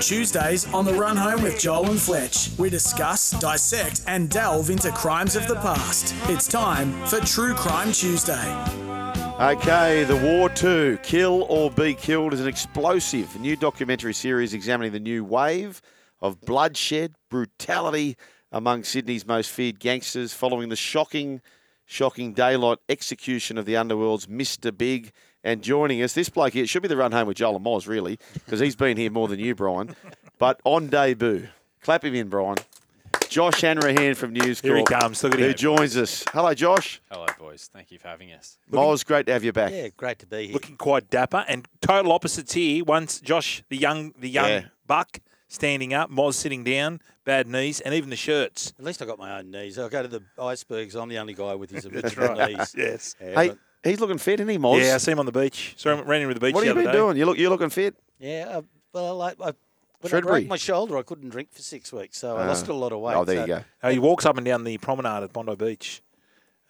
Tuesdays on the Run Home with Joel and Fletch, we discuss, dissect, and delve into crimes of the past. It's time for True Crime Tuesday. Okay, The War 2, Kill or Be Killed, is an explosive new documentary series examining the new wave of bloodshed, brutality among Sydney's most feared gangsters following the shocking, shocking daylight execution of the underworld's Mr. Big. And joining us, this bloke here, it should be the run home with Joel and Moz, really, because he's been here more than you, Brian. But on debut, clap him in, Brian. Josh Hanrahan from News Here he comes. Look at who him. joins us. Hello, Josh. Hello, boys. Thank you for having us. Moz, great to have you back. Yeah, great to be here. Looking quite dapper and total opposites here. Once Josh, the young, the young Yeah. buck, standing up, Moz sitting down, bad knees, and even the shirts. At least I got my own knees. I go to the icebergs. I'm the only guy with his That's original right. knees. Yes. Yeah, Hey, but- he's looking fit, isn't he, Moz? Yeah, I see him on the beach. Saw him ran into the beach What the have you other been day. doing? You look, you're looking fit. yeah. uh, Well, I, I, when I Fredbury. broke my shoulder, I couldn't drink for six weeks, so I Ah. lost a lot of weight. Oh, there so- you go. Uh, he walks up and down the promenade at Bondi Beach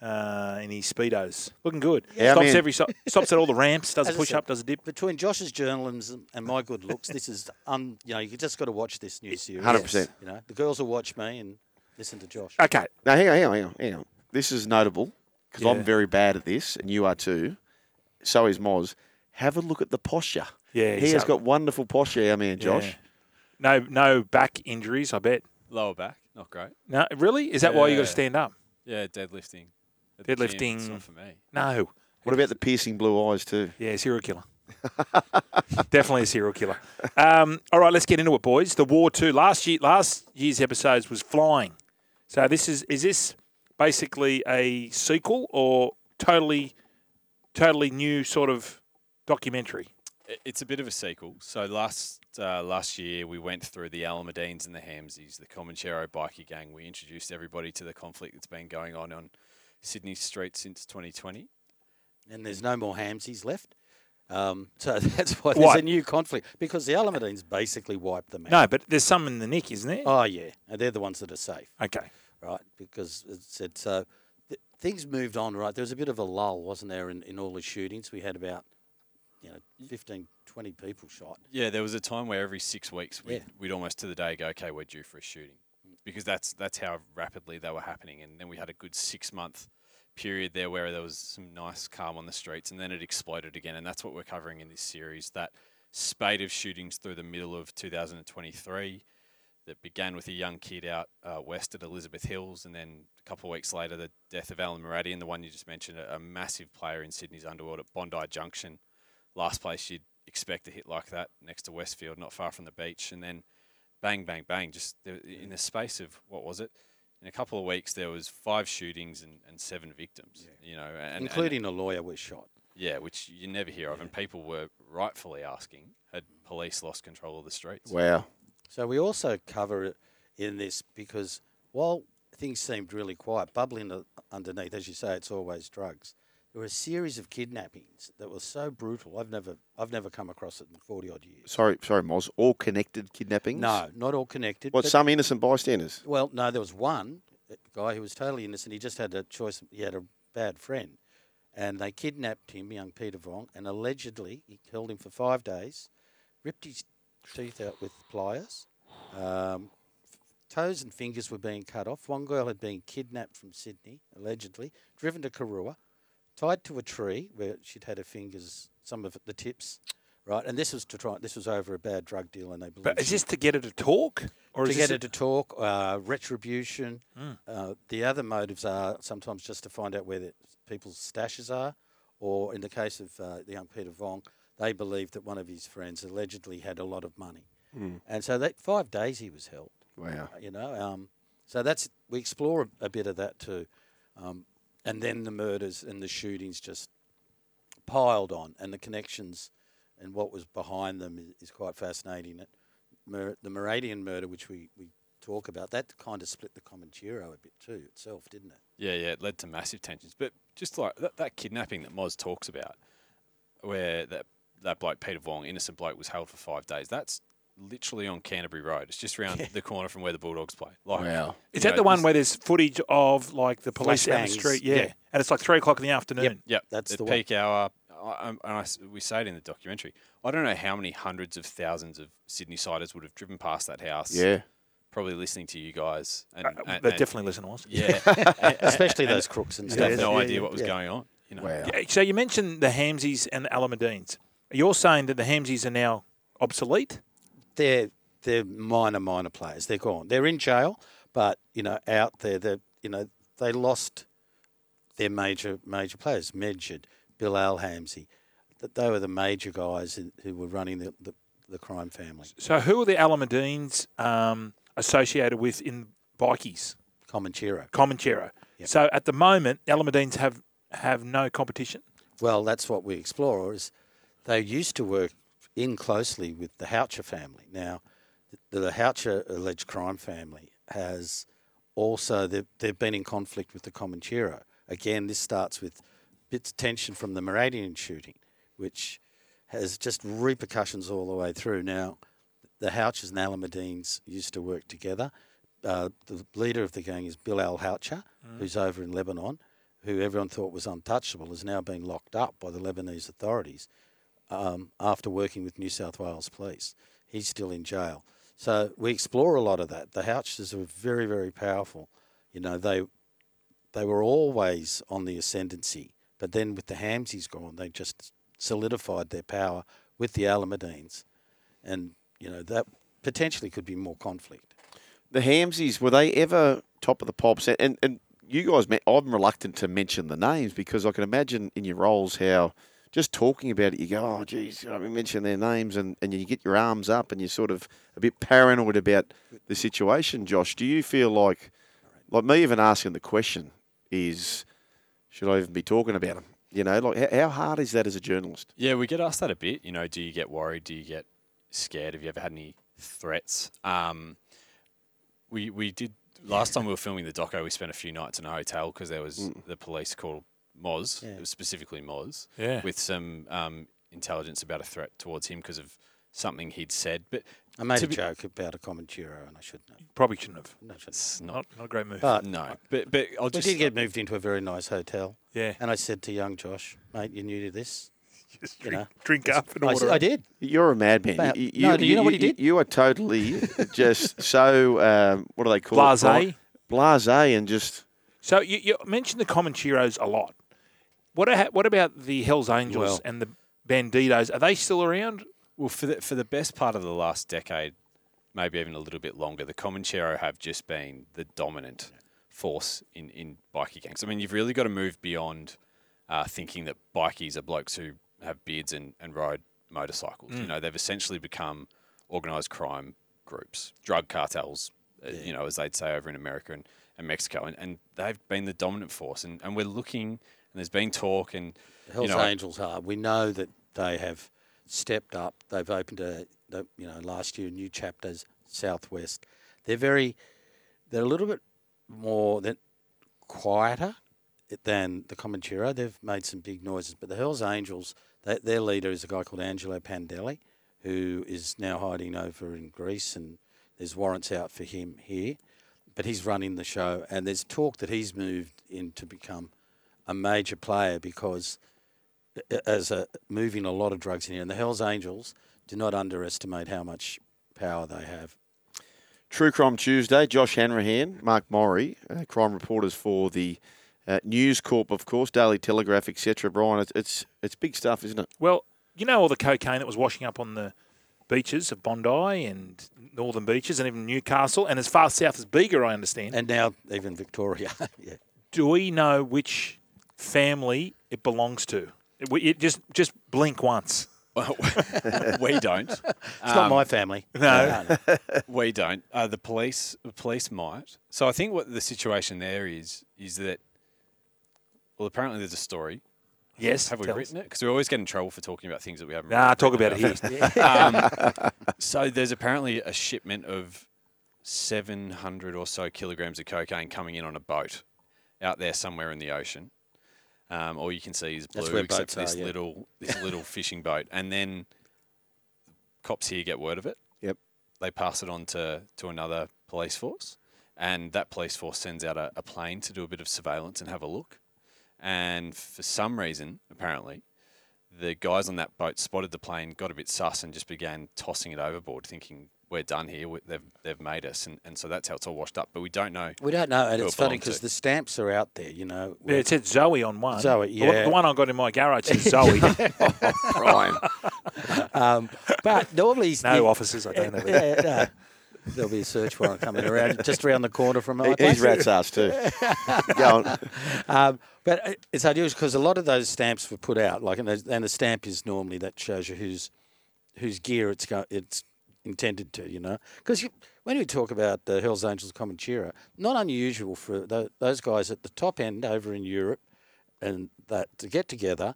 uh, in his speedos, looking good. Yeah, stops mean- every stop, stops at all the ramps, does a As I push said, up, does a dip. Between Josh's journalism and my good looks, this is un. You know, you just got to watch this new series. 100%. You know, the girls will watch me and listen to Josh. Okay, Now, hang on, hang on, hang on. Hang on. This is notable because Yeah. I'm very bad at this, and you are too. So is Moz. Have a look at the posture. yeah, He he's has up. got wonderful posture, our man, Josh. Yeah. No, no back injuries, I bet. Lower back, not great. No, really? Is that why you got to stand up? Yeah, deadlifting. At the gym, Deadlifting. not for me. No. What about the piercing blue eyes, too? Yeah, serial killer. Definitely a serial killer. Um, all right, let's get into it, boys. The War Two. Last year, last year's episodes was flying. So this is is this basically a sequel or totally, totally new sort of documentary? It's a bit of a sequel. So last uh, last year we went through the Alameddines and the Hamzys, the Comanchero bikie gang. We introduced everybody to the conflict that's been going on on Sydney streets since 2020. and there's no more Hamzys left. Um, so that's why there's What? a new conflict because the Alameddines basically wiped them out. No, but there's some in the nick, isn't there? Oh yeah, they're the ones that are safe, Okay. Right? Because it said so. Th- things moved on, right? There was a bit of a lull, wasn't there, in, in all the shootings? We had about, you know, 15, 20 people shot. Yeah, there was a time where every six weeks we'd, Yeah. we'd almost to the day go, okay, we're due for a shooting, mm. because that's that's how rapidly they were happening. And then we had a good six month period there where there was some nice calm on the streets, and then it exploded again. And that's what we're covering in this series. That spate of shootings through the middle of 2023 that began with a young kid out uh, west at Elizabeth Hills, and then a couple of weeks later, the death of Alen Moradian, the one you just mentioned, a, a massive player in Sydney's underworld at Bondi Junction last place you'd expect a hit like that next to Westfield, not far from the beach, and then bang, bang, bang. Just there, in the space of what was it? In a couple of weeks, there was five shootings and, and seven victims. You know, and, and- including a lawyer was shot. yeah, which you never hear of, and people were rightfully asking: had police lost control of the streets? Wow. So we also cover it in this because while things seemed really quiet, bubbling underneath, as you say, it's always drugs. There were a series of kidnappings that were so brutal. I've never, I've never come across it in forty odd years. Sorry, sorry, Moz. All connected kidnappings? No, not all connected. What, some innocent bystanders? Well, no, there was one uh, guy who was totally innocent. He just had a choice. He had a bad friend, and they kidnapped him, young Peter Vong, and allegedly he held him for five days, ripped his teeth out with pliers. Um, toes and fingers were being cut off. One girl had been kidnapped from Sydney, allegedly, driven to Karua, tied to a tree where she'd had her fingers, some of the tips, right. And this was to try. This was over a bad drug deal, and they believe But is this to get her to talk, or is it? to get her to talk, uh, retribution. Mm. Uh, the other motives are sometimes just to find out where the, people's stashes are, or in the case of uh, the young Peter Vong, they believe that one of his friends allegedly had a lot of money, Mm. and so that five days he was held. Wow. You know, um, so that's we explore a, a bit of that too, um, and then the murders and the shootings just piled on, and the connections and what was behind them is, is quite fascinating. It, Mur- the Moradian murder, which we, we talk about, that kind of split the Comanchero a bit too itself, didn't it? Yeah, yeah, it led to massive tensions. But just like that, that kidnapping that Moz talks about, where that that bloke Peter Wong, innocent bloke, was held for five days. That's literally on Canterbury Road. It's just around the corner from where the Bulldogs play. Like, Wow. Is that know, the one where there's footage of like the police out in the street? Yeah. yeah. and it's like three o'clock in the afternoon. Yep, That's at the one. peak hour I, I'm- and I s we say it in the documentary. I don't know how many hundreds of thousands of Sydney siders would have driven past that house. Yeah. Probably listening to you guys. And, Uh, and- they and- definitely listen to us. Yeah. Especially those crooks and and stuff. have no Yeah, idea what was yeah. going on. You know. Wow. So you mentioned the Hamzys and the Alameddines. You're saying that the Hamzys are now obsolete? they're they're minor minor players. They're gone. They're in jail, but you know out there they you know they lost their major major players. Medjid, Bilal Hamzy, that they were the major guys who, were running the, the the crime family. So who are the Alameddines um, associated with in bikies? Comanchero. Comanchero. Yep. So at the moment, Alameddines have have no competition. Well, that's what we explore. Is they used to work in closely with the Haouchar family. Now, the, the Haouchar alleged crime family has also they've, they've been in conflict with the Comanchero. Again, this starts with bits of tension from the Moradian shooting, which has just repercussions all the way through. Now, the Haouchars and Alameddines used to work together. Uh, the leader of the gang is Bilal Haouchar, who's over in Lebanon, who everyone thought was untouchable, has now been locked up by the Lebanese authorities um, after working with New South Wales police. He's still in jail. So we explore a lot of that. The Haouchars are very, very powerful. You know, they they were always on the ascendancy, but then with the Hamzys gone, they just solidified their power with the Alameddines, and you know that potentially could be more conflict. The Hamzys, were they ever top of the pops? And, and you guys, I'm reluctant to mention the names because I can imagine in your roles how just talking about it, you go, oh, geez, I mean, mention their names and, and you get your arms up and you're sort of a bit paranoid about the situation. Josh, do you feel like, like me even asking the question is, should I even be talking about them? You know, like how, how hard is that as a journalist? Yeah, we get asked that a bit. You know, do you get worried? Do you get scared? Have you ever had any threats? Um, we we did last time we were filming the doco. We spent a few nights in a hotel because there was the police called Moz. Yeah. Specifically Moz Yeah. with some um, intelligence about a threat towards him because of something he'd said. But I made a be- joke about a Comanchero, and I shouldn't have. Probably shouldn't have. No, shouldn't. it's not. Not, not a great move. But No, but but I'll we did get moved into a very nice hotel, yeah. and I said to young Josh, "Mate, you're new to this." Just you drink, know, drink up and I, order. said, I did. You're a madman. But- You, no, do you know what he did? You are totally just so, um, what do they call it? Blasé. Blasé and just, So you, you mentioned the Comancheros a lot. What what about the Hells Angels Well- and the Bandidos? Are they still around? Well, for the for the best part of the last decade, maybe even a little bit longer, the Comanchero have just been the dominant force in in bikie gangs. I mean, you've really got to move beyond uh, thinking that bikies are blokes who have beards and, and ride motorcycles. You know, they've essentially become organised crime groups, drug cartels. Uh, you know, as they'd say over in America and, and Mexico, and, and they've been the dominant force. And, and we're looking, and there's been talk, and The Hells you know, Angels are. We know that they have stepped up. They've opened a, the- you know, last year new chapters southwest. They're very, they're a little bit more than quieter than the Comanchero. They've made some big noises, but the Hells Angels, they, their leader is a guy called Angelo Pandeli, who is now hiding over in Greece, and there's warrants out for him here. But he's running the show, and there's talk that he's moved in to become a major player because a- as a moving a lot of drugs in here. And the Hells Angels do not underestimate how much power they have. True Crime Tuesday, Josh Hanrahan, Mark Morri, uh, crime reporters for the uh, News Corp, of course, Daily Telegraph, etc. Brian, it's, it's it's big stuff, isn't it? Well, you know all the cocaine that was washing up on the beaches of Bondi and northern beaches and even Newcastle and as far south as Bega, I understand. And now even Victoria. yeah. Do we know which family it belongs to? It, it just just blink once. we don't. It's not my family. No. We don't. Uh, the police, the police might. So I think what the situation there is is that, well, apparently there's a story. Yes. Have we tell us. written it? Because we always get in trouble for talking about things that we haven't. Nah, written talk about it about. here. Um, so there's apparently a shipment of 700 or so kilograms of cocaine coming in on a boat out there somewhere in the ocean. Um, all you can see is blue, except this are, yeah. little this little fishing boat, and then cops here get word of it. Yep. They pass it on to, to another police force, and that police force sends out a, a plane to do a bit of surveillance and have a look. And for some reason, apparently, the guys on that boat spotted the plane, got a bit sus, and just began tossing it overboard, thinking we're done here. we- They've they've made us, and, and so that's how it's all washed up. But we don't know. We don't know, and it's it funny because the stamps are out there. You know, Yeah, it said Zoe on one. Zoe, The one- yeah. The one I got in my garage says Zoe. Brian. um, but normally no you- officers, I don't have it. yeah, no. There'll be a search warrant coming around just around the corner from my He- place. He's rat's ass too. Go on. Um, but it's unusual because a lot of those stamps were put out, like, and, those- and the stamp is normally that shows you whose whose gear it's go, it's intended to, you know. Because when we talk about the Hell's Angels Comanchero, not unusual for tho- those guys at the top end over in Europe, and that to get together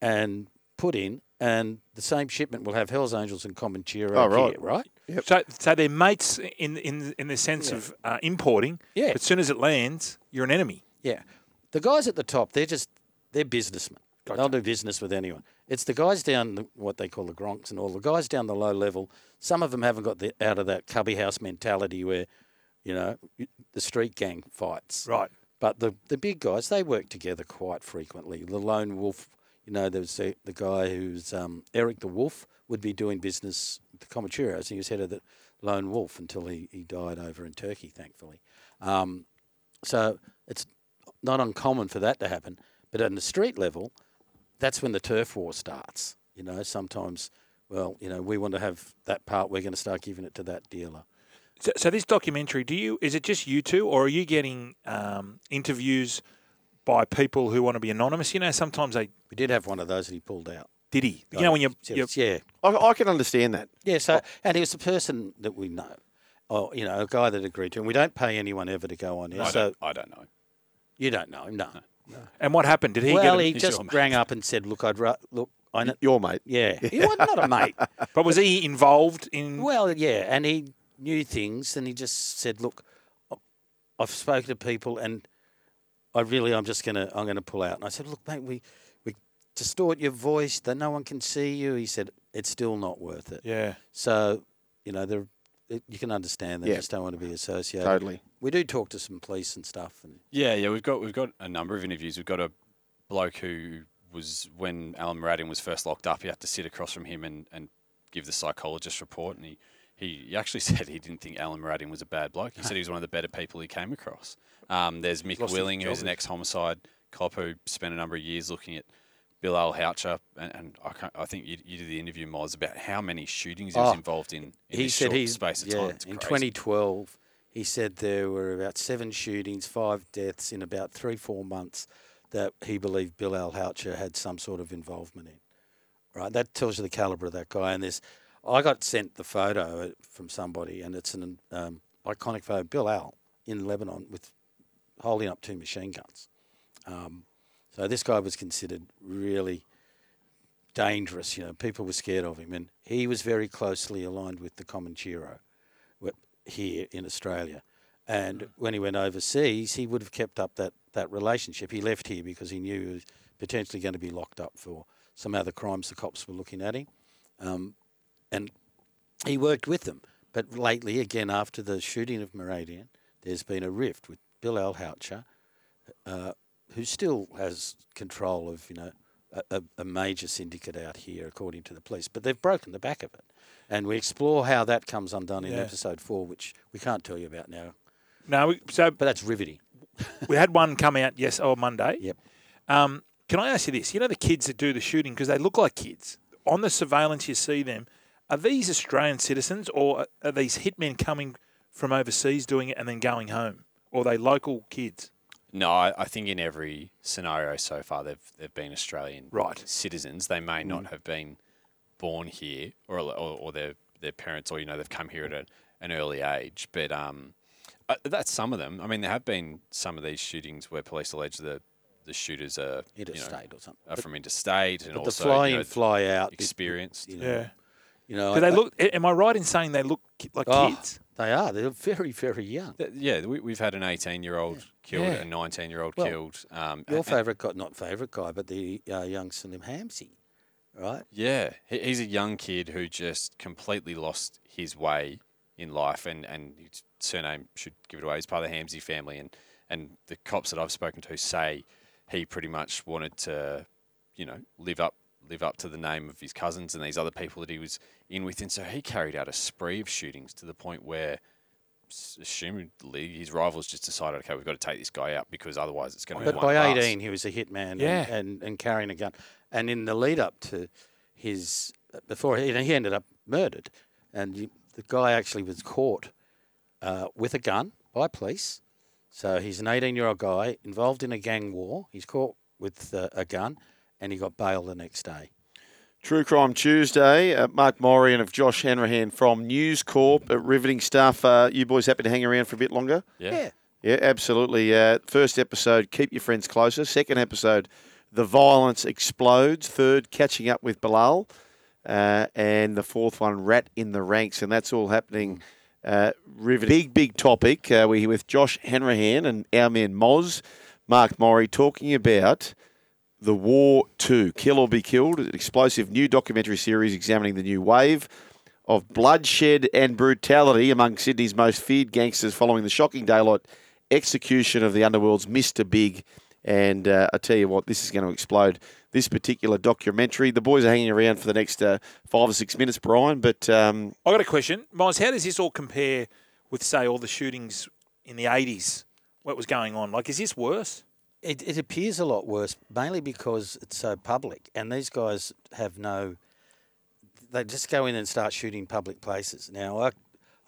and put in, and the same shipment will have Hell's Angels and Comanchero Oh, right. gear, right? So, so they're mates in in in the sense of uh, importing. Yeah. But as soon as it lands, you're an enemy. Yeah. The guys at the top, they're just they're businessmen. They'll do business with anyone. It's the guys down the, what they call the gronks and all the guys down the low level. Some of them haven't got the, out of that cubby house mentality where, you know, the street gang fights. Right. But the the big guys, they work together quite frequently. The lone wolf, you know, there was the, the guy who's um, Eric the Wolf would be doing business with the Comancheros. He was head of the lone wolf until he, he died over in Turkey, thankfully. Um, so it's not uncommon for that to happen. But on the street level, that's when the turf war starts. You know, sometimes, well, you know, we want to have that part. We're going to start giving it to that dealer. So, so this documentary, do you is it just you two, or are you getting um, interviews by people who want to be anonymous? You know, sometimes they We did have one of those that he pulled out. did he. You know, when you So you yeah, I, I can understand that. yeah. So, and he was a person that we know, or you know, a guy that agreed to, and we don't pay anyone ever to go on here. I, so don't, I don't know. you don't know him, no. And what happened? Did he well, get? he A, he's just your rang up and said, "Look, I'd ra- look, I know." Your mate. Yeah, he was not a mate. but was he involved in? Well, yeah, and he knew things, and he just said, "Look, I- I've spoken to people, and I really, I'm just gonna, I'm gonna pull out." And I said, "Look, mate, we, we distort your voice, that no one can see you." He said, "It's still not worth it." yeah. So, you know, they're, it- you can understand they Yeah. just don't want to be associated. Totally. We do talk to some police and stuff, and Yeah, yeah, we've got we've got a number of interviews. We've got a bloke who was when Alen Moradian was first locked up. He had to sit across from him and, and give the psychologist report, and he, he he actually said he didn't think Alen Moradian was a bad bloke. He said he was one of the better people he came across. Um, there's Mick lost Willing, who's an ex-homicide cop who spent a number of years looking at Bilal Haouchar, and, and I, can't, I think you, you did the interview, Moz, about how many shootings he was Oh, involved in in he this said short he's space of yeah, in crazy. 2012 he said there were about seven shootings, five deaths in about three four months that he believed Bilal Haouchar had some sort of involvement in. Right, that tells you the caliber of that guy. And this, I got sent the photo uh, from somebody, and it's an um, iconic photo. Bilal in Lebanon with holding up two machine guns. Um, so this guy was considered really dangerous. You know, people were scared of him, and he was very closely aligned with the wh- here in Australia. And when he went overseas, he would have kept up that, that relationship. He left here because he knew he was potentially going to be locked up for some other crimes the cops were looking at him. Um, and he worked with them. But lately, again, after the shooting of Moradian, there's been a rift with Bilal Haouchar, uh, who still has control of, you know, a, a, major syndicate out here, according to the police. But they've broken the back of it. And we explore how that comes undone in Yeah. episode four, which we can't tell you about now. No. we- So But that's riveting. we had one come out yes, or Monday. Yep. Um, can I ask you this? You know the kids that do the shooting because they look like kids. On the surveillance, you see them. Are these Australian citizens or are these hitmen coming from overseas doing it and then going home? Or are they local kids? No, I, I think in every scenario so far they've they've been Australian Right. citizens. They may not have been born here, or or, or their their parents, or you know they've come here at a, an early age. But um, uh, that's some of them. I mean, there have been some of these shootings where police allege the the shooters are you know, Interstate or something. are But, from interstate and but the also fly you in, know, fly out. it- experienced. You know, Yeah. You know, Do they I- look? Am I right in saying they look ki- like Oh, kids? They are. They're very, very young. Yeah, we, we've had an 18 year old killed, Yeah. a 19 year old Well, killed. Um, Your favourite guy, not favourite guy, but the uh, young Salim Hamzy, right? Yeah, he's a young kid who just completely lost his way in life, and and his surname should give it away. He's part of the Hamzy family, and and the cops that I've spoken to say he pretty much wanted to, you know, live up live up to the name of his cousins and these other people that he was in with. And so he carried out a spree of shootings to the point where, assumedly, his rivals just decided, okay, we've got to take this guy out because otherwise it's going to be But by pass. 18, he was a hitman and- Yeah. and, and, carrying a gun. And in the lead up to his, before he, he ended up murdered. And you, the guy actually was caught uh, with a gun by police. So he's an 18 year old guy involved in a gang war. He's caught with uh, a gun and he got bail the next day. True Crime Tuesday. Uh, Mark Morri and of Josh Hanrahan from News Corp. Uh, riveting stuff. Uh, you boys happy to hang around for a bit longer? Yeah. Yeah, absolutely. Uh, first episode, keep your friends closer. Second episode, the violence explodes. Third, catching up with Bilal. Uh, and the fourth one, rat in the ranks. And that's all happening. Uh, rivet- big, big topic. Uh, we're here with Josh Hanrahan and our man Moz, Mark Morri, talking about the War 2, Kill or Be Killed, an explosive new documentary series examining the new wave of bloodshed and brutality among Sydney's most feared gangsters following the shocking daylight execution of the underworld's Mr. Big. And uh, I tell you what, this is going to explode. This particular documentary. The boys are hanging around for the next uh, five or six minutes, Brian. But um, I got a question, Miles. How does this all compare with, say, all the shootings in the '80s? What was going on? Like, is this worse? It, it appears a lot worse, mainly because it's so public, and these guys have no. They just go in and start shooting public places. Now, I,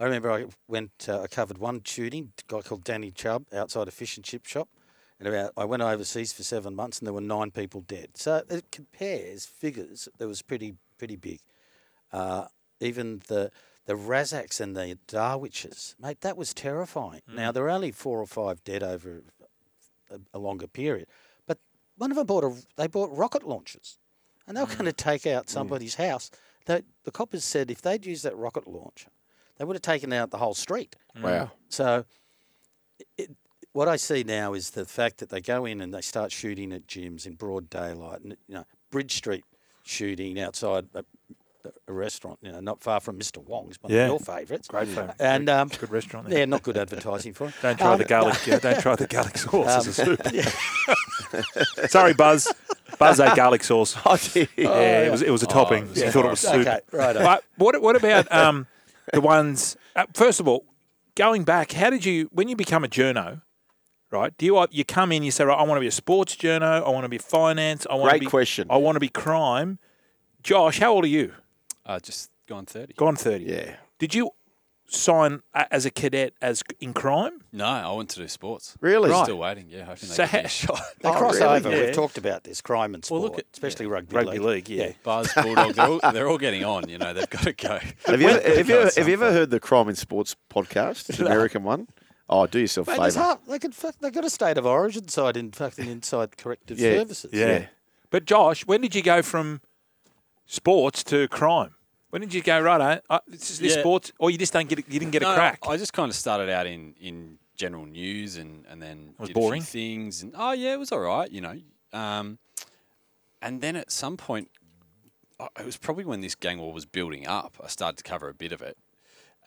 I remember I went, uh, I covered one shooting, a guy called Danny Chubb outside a fish and chip shop, and about I went overseas for seven months, and there were nine people dead. So it compares figures. That was pretty pretty big. Uh, even the the Razzaks and the Darwiches, mate, that was terrifying. Now there were only four or five dead over a, a longer period. But one of them bought a they bought rocket launchers, and they were mm. going to take out somebody's house. The, the coppers said if they'd used that rocket launcher, they would have taken out the whole street. Mm. wow. So, it, what I see now is the fact that they go in and they start shooting at gyms in broad daylight, and you know, Bridge Street shooting outside uh, a, restaurant, you know, not far from Mr. Wong's, one Yeah. of your favourites. Great favourite. And um, Good restaurant. There. yeah, not good advertising for it. Don't try Um, the garlic. yeah, don't try the garlic sauce as a um, soup. yeah. Sorry, Buzz. Buzz ate garlic sauce. Oh, dear. yeah, it was it was a topping. it he thought it was soup. Okay, right. But what what about um, the ones? Uh, first of all, going back, how did you when you become a journo? Right? Do you you come in? You say, right, I want to be a sports journo. I want to be finance. I want Great to be, question. I want to be crime. Josh, how old are you? Uh, just gone 30. Gone thirty. Yeah. Did you sign a- as a cadet as in crime? No, I want to do sports. Really? Right. Still waiting. Yeah, hoping they So give me a shot. They Oh, cross really? over. Yeah. We've talked about this crime and Well, look at- especially rugby, Rugby league. league, yeah. Buzz, Bulldog, they're all, they're all getting on. You know, they've got to go. Have you, They've you, at have you ever heard the Crime in Sports podcast, the American one? Oh, do yourself a favour. they could they got a state of origin side in fucking inside corrective Yeah. services. Yeah. But Josh, when did you go from sports to crime? When did you go right? Uh, this is this Yeah. sports, or you just don't get it, you didn't get a crack? I just kind of started out in, in general news and, and then was did boring? a few things. And oh yeah, it was all right, you know. Um, and then at some point, uh, it was probably when this gang war was building up. I started to cover a bit of it,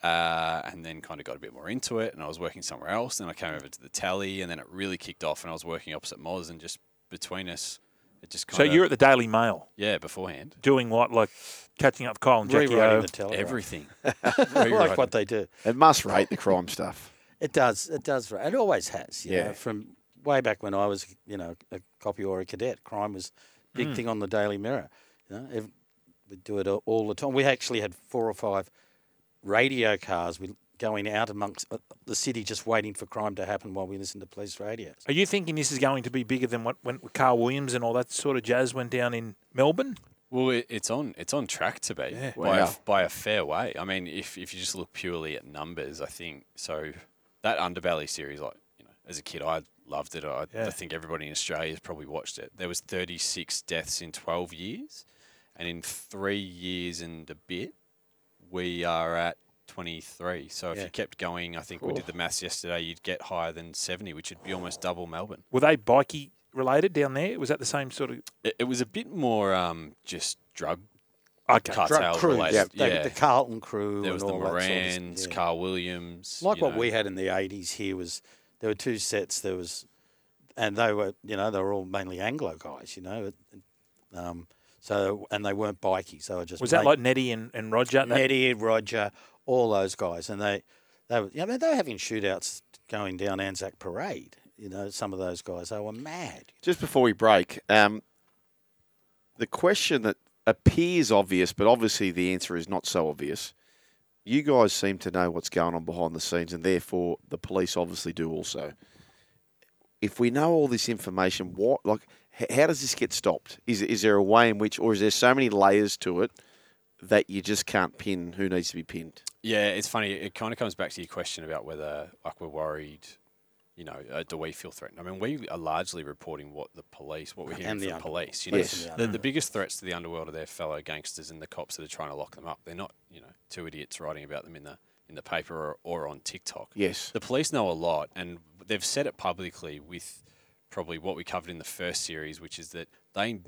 uh, and then kind of got a bit more into it. And I was working somewhere else. Then I came over to the tally, and then it really kicked off. And I was working opposite Moz, and just between us, it just kind so of you're at the Daily Mail yeah beforehand doing what, like catching up with Kyle and Jackie Rewriting O? the telegraph. everything. like what they do. It must rate the crime stuff. It does. It does. It always has. You Yeah. Know, from way back when I was, you know, a copy or a cadet, crime was a big hmm. thing on the Daily Mirror. You know, we do it all- all the time. We actually had four or five radio cars we going out amongst uh, the city, just waiting for crime to happen while we listen to police radios. Are you thinking this is going to be bigger than what went with Carl Williams and all that sort of jazz went down in Melbourne? Well, it, it's on it's on track to be Yeah. by, a, Wow. by a fair way. I mean, if if you just look purely at numbers, I think so. That Underbelly series, like you know, as a kid, I loved it. I, Yeah. I think everybody in Australia has probably watched it. There was 36 deaths in 12 years, and in three years and a bit, we are at 23. So if Yeah. you kept going, I think we did the maths yesterday. You'd get higher than 70, which would be almost double Melbourne. Were they bikey related down there? Was that the same sort of? It, it was a bit more um, just drug Okay. cartel Drug crews, related. the, Yeah. the Carlton crew, There was the that sort of Morans, yeah. Carl Williams. like what know. we had in the '80s. Here was there were two sets. There was, and they were, you know, they were all mainly Anglo guys. You know, um, So and they weren't bikies. They were just Was that like Neddy and, and Roger? Neddy, Roger, all those guys, and they they were, you know, they were having shootouts going down Anzac Parade. You know, some of those guys they were mad. Just before we break, um, the question that appears obvious, but obviously the answer is not so obvious. You guys seem to know what's going on behind the scenes, and therefore the police obviously do also. If we know all this information, what like how does this get stopped? Is is there a way in which, or is there so many layers to it that you just can't pin who needs to be pinned? Yeah, it's funny. It kind of comes back to your question about whether, like, we're worried. You know, uh, do we feel threatened? I mean, we are largely reporting what the police, what we're hearing And the from underworld. police. You know, Yes. the, the biggest threats to the underworld are their fellow gangsters and the cops that are trying to lock them up. They're not, you know, two idiots writing about them in the in the paper or, or on TikTok. Yes. The police know a lot, and they've said it publicly with probably what we covered in the first series, which is that they,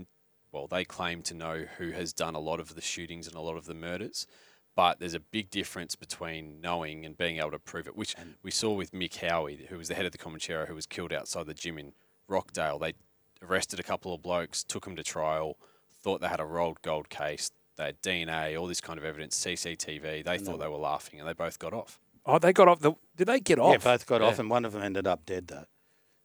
well, they claim to know who has done a lot of the shootings and a lot of the murders. But there's a big difference between knowing and being able to prove it, which we saw with Mick Hawi, who was the head of the Comanchero, who was killed outside the gym in Rockdale. They arrested a couple of blokes, took them to trial, thought they had a rolled gold case. They had DNA, all this kind of evidence, CCTV. They thought they were laughing, and they both got off. Oh, they got off. The, did they get off? Yeah, both got off, and one of them ended up dead though.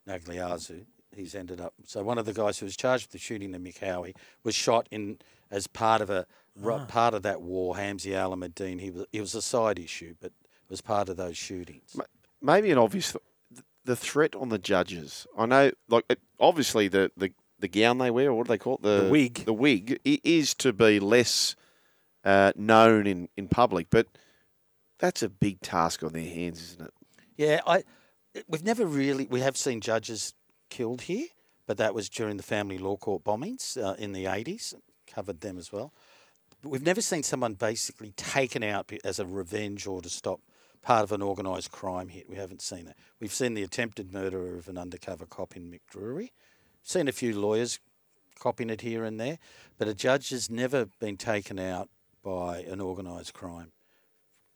Nagliazu, he's ended up. So one of the guys who was charged with the shooting of Mick Hawi was shot in as part of a Ah. part of that war. Hamzi Al Ahmadine. He was it was a side issue, but it was part of those shootings. maybe an obvious th- the threat on the judges. I know, like it, obviously the, the the gown they wear, or what do they call it? The, The wig. The wig is to be less uh, known in, in public, but that's a big task on their hands, isn't it? Yeah, I we've never really we have seen judges killed here, but that was during the family law court bombings uh, in the eighties. Covered them as well. We've never seen someone basically taken out as a revenge or to stop part of an organised crime hit. We haven't seen that. We've seen the attempted murder of an undercover cop in Mick Drury. Seen a few lawyers copying it here and there, but a judge has never been taken out by an organised crime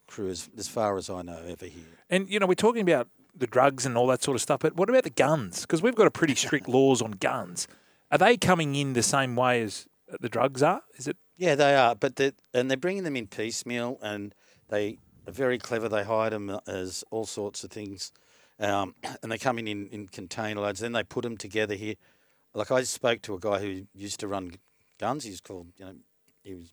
crew, as, as far as I know, ever here. And you know, we're talking about the drugs and all that sort of stuff, but what about the guns? Because we've got a pretty strict laws on guns. Are they coming in the same way as the drugs are? Is it? Yeah, they are, but they and they're bringing them in piecemeal, and they are very clever. They hide them as all sorts of things, um, and they come in, in in container loads. Then they put them together here. Like I spoke to a guy who used to run guns. He's called, you know, he was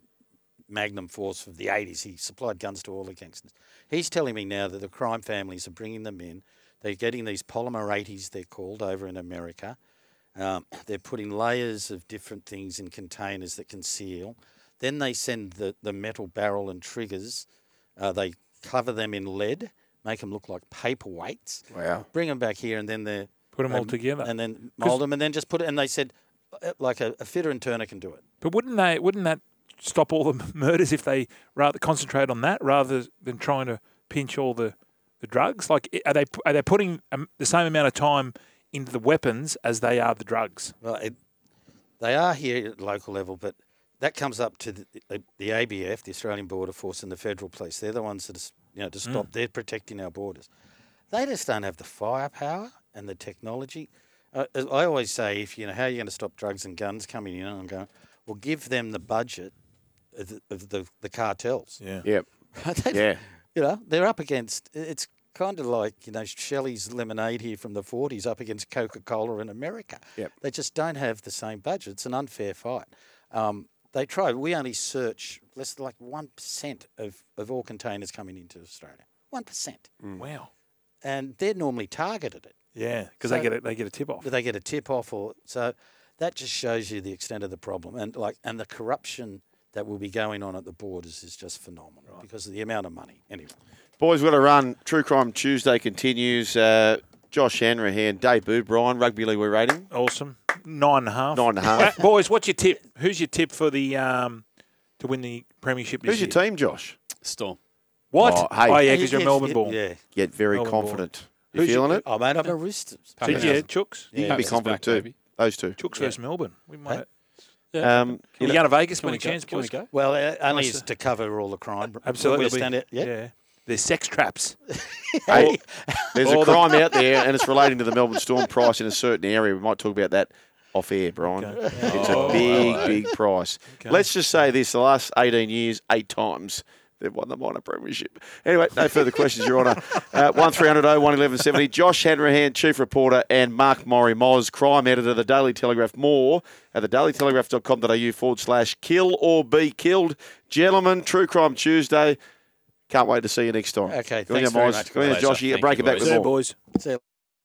Magnum Force of the eighties. He supplied guns to all the gangsters. He's telling me now that the crime families are bringing them in. They're getting these polymer 80s, they're called, over in America. Um, they're putting layers of different things in containers that conceal. Then they send the, the metal barrel and triggers. Uh, they cover them in lead, make them look like paperweights. Wow. Bring them back here, and then they Put 'em all and- together. and then mold them, and then just put it. And they said, uh, like a, a fitter and turner can do it. But wouldn't they? Wouldn't that stop all the murders if they rather concentrate on that rather than trying to pinch all the, the drugs? Like, are they are they putting um, the same amount of time into the weapons as they are the drugs? Well, it, they are here at local level, but that comes up to the, the, ABF, the Australian Border Force, and the Federal Police. They're the ones that, you know, to stop. They're protecting our borders. They just don't have the firepower and the technology. Uh, as I always say, if you know how you're you going to stop drugs and guns coming in, I'm going, well, give them the budget the, of the, the cartels. Yeah. Yep. They- Yeah. you know, they're up against. It's kind of like you know Shelley's lemonade here from the '40s up against Coca-Cola in America. Yep. They just don't have the same budget. It's an unfair fight. Um, they try. We only search less than like one percent of, of all containers coming into Australia. One percent, Wow. and they're normally targeted it. Yeah, because So- they get a, they get a tip off. Do they get a tip off, or so that just shows you the extent of the problem, and like and the corruption that will be going on at the borders is just phenomenal right. because of the amount of money. Anyway. Boys, we've got to run. True Crime Tuesday continues. Uh, Josh Hanrahan, Dave Boo, Brian, Rugby League we're rating. Awesome. Nine and a half. Nine and a half. Uh, boys, what's your tip? Who's your tip for the um to win the premiership this Who's your year? team, Josh? Storm. What? Oh, hey. Oh, yeah, because you you're get- Melbourne born. Yeah. Get very Melbourne born. confident. You Who's your- feeling it? Oh, mate, I'm a Roosters. Did you, Chooks? You Yeah, can be confident back, too. baby. Those two. Chooks versus Melbourne. We might. Hey? Um, Are you going to Vegas Can by we any go? chance, Can we go? Well, uh, only Nice. is to cover all the crime. Absolutely. We'll stand it. Yeah. yeah. There's sex traps. hey, there's a crime out there, and it's relating to the Melbourne Storm price in a certain area. We might talk about that off air, Brian. Okay. It's Oh, a big, hello. big price. Okay. Let's just say this: the last 18 years, eight times. They've won the minor premiership. Anyway, no further questions, Your Honour. Uh, 1300 01 1170. Josh Hanrahan, Chief Reporter, and Mark Morri Moz, Crime Editor, of The Daily Telegraph. More at thedailytelegraph.com.au forward slash kill or be killed. Gentlemen, True Crime Tuesday. Can't wait to see you next time. Okay, Go thanks you, very Moz. much, Go on, you, Pleasure. Joshy. Thank Break it back boys. with more. boys. See you.